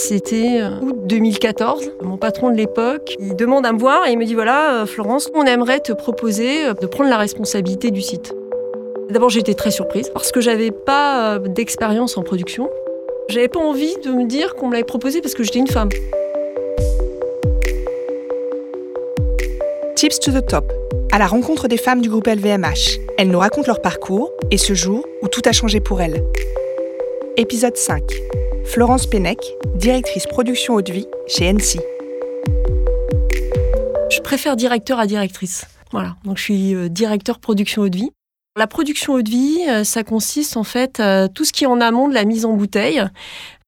C'était euh, août 2014. Mon patron de l'époque, il demande à me voir et il me dit voilà, euh, Florence, on aimerait te proposer euh, de prendre la responsabilité du site. D'abord, j'étais très surprise parce que j'avais pas d'expérience en production. J'avais pas envie de me dire qu'on me l'avait proposé parce que j'étais une femme. Tips to the top. À la rencontre des femmes du groupe LVMH. Elles nous racontent leur parcours et ce jour où tout a changé pour elles. Épisode 5. Florence Pennec, directrice production haute vie chez NC. Je préfère directeur à directrice. Voilà, donc je suis euh, directeur production haute vie. La production haute vie, euh, ça consiste en fait à tout ce qui est en amont de la mise en bouteille,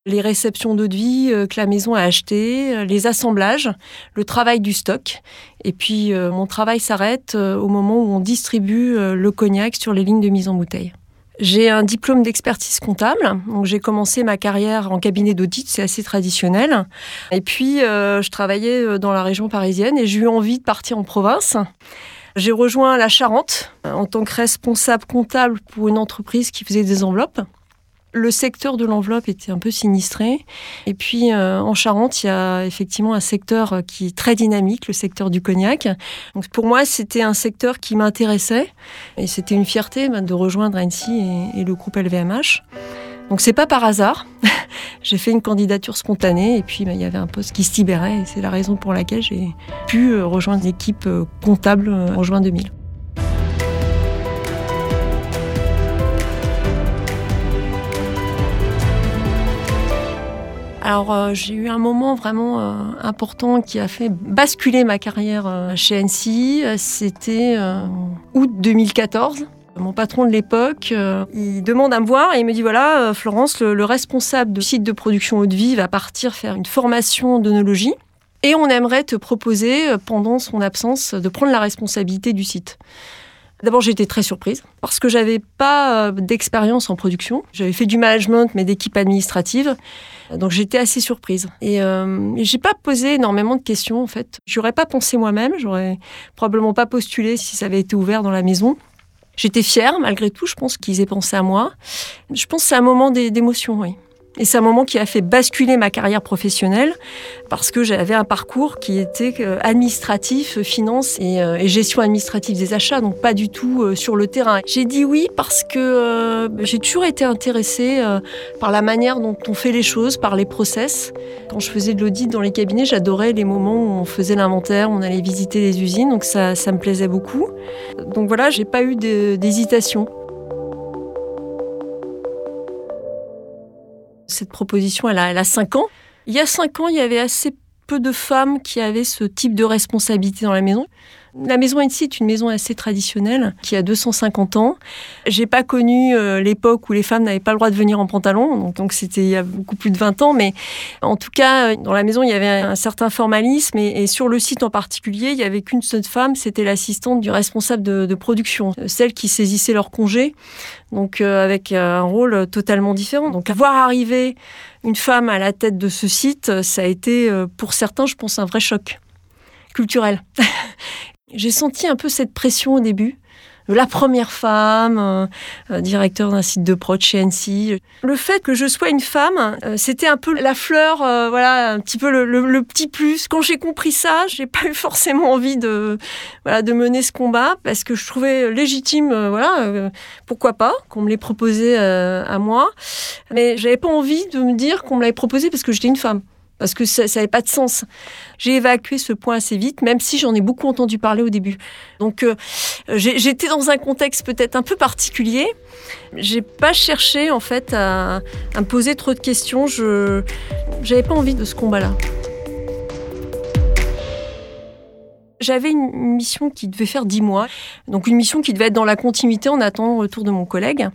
les réceptions d'eau de vie euh, que la maison a achetées, les assemblages, le travail du stock. Et puis mon travail s'arrête au moment où on distribue le cognac sur les lignes de mise en bouteille. J'ai un diplôme d'expertise comptable. Donc j'ai commencé ma carrière en cabinet d'audit, c'est assez traditionnel. Et puis euh, je travaillais euh, dans la région parisienne et j'ai eu envie de partir en province. J'ai rejoint la Charente euh, en tant que responsable comptable pour une entreprise qui faisait des enveloppes. Le secteur de l'enveloppe était un peu sinistré. Et puis euh, en Charente, il y a effectivement un secteur qui est très dynamique, le secteur du cognac. Donc pour moi, c'était un secteur qui m'intéressait et c'était une fierté bah, de rejoindre Annecy et, le groupe LVMH. Donc c'est pas par hasard. j'ai fait une candidature spontanée et puis bah, il y avait un poste qui se libérait et c'est la raison pour laquelle j'ai pu euh, rejoindre l'équipe euh, comptable en juin 2000. Alors euh, j'ai eu un moment vraiment euh, important qui a fait basculer ma carrière euh, chez NC. C'était août 2014. Mon patron de l'époque, il demande à me voir et il me dit voilà, Florence, le, responsable du site de production haute vie va partir faire une formation d'onologie et on aimerait te proposer, pendant son absence, de prendre la responsabilité du site. D'abord, j'étais très surprise parce que j'avais pas d'expérience en production. J'avais fait du management, mais d'équipe administrative. Donc j'étais assez surprise. Et euh, j'ai pas posé énormément de questions en fait. J'aurais pas pensé moi-même, j'aurais probablement pas postulé si ça avait été ouvert dans la maison. J'étais fière malgré tout, je pense qu'ils aient pensé à moi. Je pense que c'est un moment d'émotion, oui. Et c'est un moment qui a fait basculer ma carrière professionnelle parce que j'avais un parcours qui était euh, administratif, finance euh, et, gestion administrative des achats, donc pas du tout euh, sur le terrain. J'ai dit oui parce que j'ai toujours été intéressée par la manière dont on fait les choses, par les process. Quand je faisais de l'audit dans les cabinets, j'adorais les moments où on faisait l'inventaire, on allait visiter les usines, donc ça me plaisait beaucoup. Donc voilà, j'ai pas eu d'hésitation. Cette proposition, elle a, elle a 5 ans. Il y a 5 ans, il y avait assez peu de femmes qui avaient ce type de responsabilité dans la maison. La maison ici est une maison assez traditionnelle qui a 250 ans. J'ai pas connu euh, l'époque où les femmes n'avaient pas le droit de venir en pantalon, donc c'était il y a beaucoup plus de 20 ans, mais en tout cas euh, dans la maison il y avait un certain formalisme et, sur le site en particulier il y avait qu'une seule femme, c'était l'assistante du responsable de, production, euh, celle qui saisissait leur congé, donc avec un rôle totalement différent. Donc voir arriver une femme à la tête de ce site, ça a été pour certains, je pense, un vrai choc culturel. J'ai senti un peu cette pression au début. La première femme, euh, euh, directeur d'un site de prod chez NC. Le fait que je sois une femme, euh, c'était un peu la fleur, voilà, un petit peu le, petit plus. Quand j'ai compris ça, j'ai pas eu forcément envie de, voilà, de mener ce combat parce que je trouvais légitime, voilà, pourquoi pas, qu'on me l'ait proposé à moi. Mais j'avais pas envie de me dire qu'on me l'avait proposé parce que j'étais une femme parce que ça n'avait pas de sens. J'ai évacué ce point assez vite, même si j'en ai beaucoup entendu parler au début. Donc euh, j'étais dans un contexte peut-être un peu particulier. J'ai pas cherché en fait à, à, me poser trop de questions. Je n'avais pas envie de ce combat-là. J'avais une mission qui devait faire dix mois, donc une mission qui devait être dans la continuité en attendant le retour de mon collègue.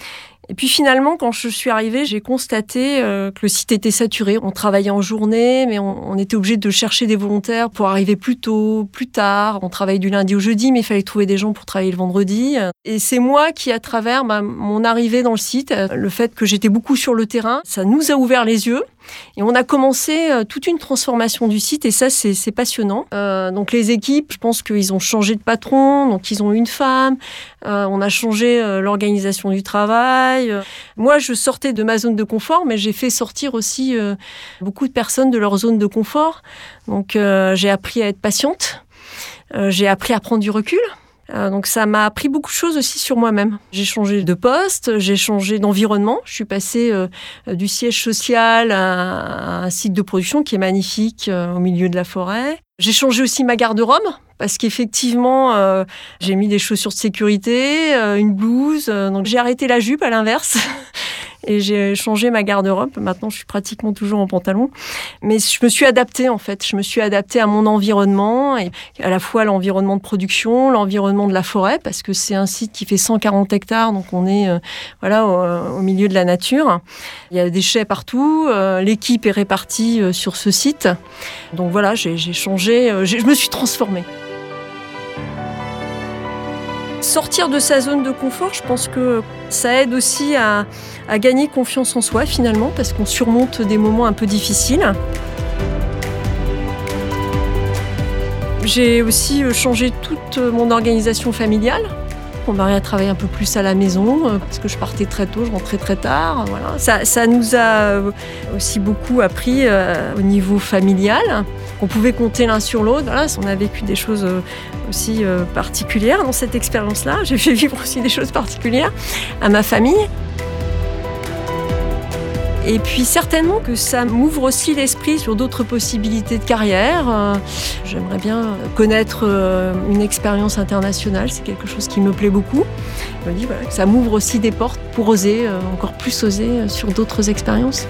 Et puis finalement, quand je suis arrivée, j'ai constaté euh, que le site était saturé. On travaillait en journée, mais on, était obligé de chercher des volontaires pour arriver plus tôt, plus tard. On travaillait du lundi au jeudi, mais il fallait trouver des gens pour travailler le vendredi. Et c'est moi qui, à travers mon arrivée dans le site, euh, le fait que j'étais beaucoup sur le terrain, ça nous a ouvert les yeux. Et on a commencé euh, toute une transformation du site et ça, c'est passionnant. Euh, donc les équipes, je pense qu'ils ont changé de patron, donc ils ont une femme. Euh, on a changé l'organisation du travail. Moi, je sortais de ma zone de confort, mais j'ai fait sortir aussi beaucoup de personnes de leur zone de confort. Donc j'ai appris à être patiente. j'ai appris à prendre du recul. Euh, donc ça m'a appris beaucoup de choses aussi sur moi-même. J'ai changé de poste, j'ai changé d'environnement. Je suis passée euh, du siège social à, un site de production qui est magnifique euh, au milieu de la forêt. J'ai changé aussi ma garde-robe parce qu'effectivement, j'ai mis des chaussures de sécurité, une blouse. donc j'ai arrêté la jupe à l'inverse. et j'ai changé ma garde-robe. Maintenant, je suis pratiquement toujours en pantalon. Mais je me suis adaptée, en fait. Je me suis adaptée à mon environnement, à la fois l'environnement de production, l'environnement de la forêt, parce que c'est un site qui fait 140 hectares, donc on est euh, voilà, au, milieu de la nature. Il y a des chais partout. Euh, l'équipe est répartie euh, sur ce site. Donc voilà, j'ai changé, je me suis transformée. Sortir de sa zone de confort, je pense que ça aide aussi à, gagner confiance en soi finalement, parce qu'on surmonte des moments un peu difficiles. J'ai aussi euh, changé toute mon organisation familiale. Mon mari a travaillé un peu plus à la maison euh, parce que je partais très tôt, je rentrais très tard. Voilà. Ça, nous a euh, aussi beaucoup appris au niveau familial. On pouvait compter l'un sur l'autre. Voilà, on a vécu des choses aussi euh, particulière dans cette expérience-là. J'ai fait vivre aussi des choses particulières à ma famille. Et puis certainement que ça m'ouvre aussi l'esprit sur d'autres possibilités de carrière. Euh, j'aimerais bien connaître euh, une expérience internationale, c'est quelque chose qui me plaît beaucoup. Que ça m'ouvre aussi des portes pour oser, encore plus oser sur d'autres expériences.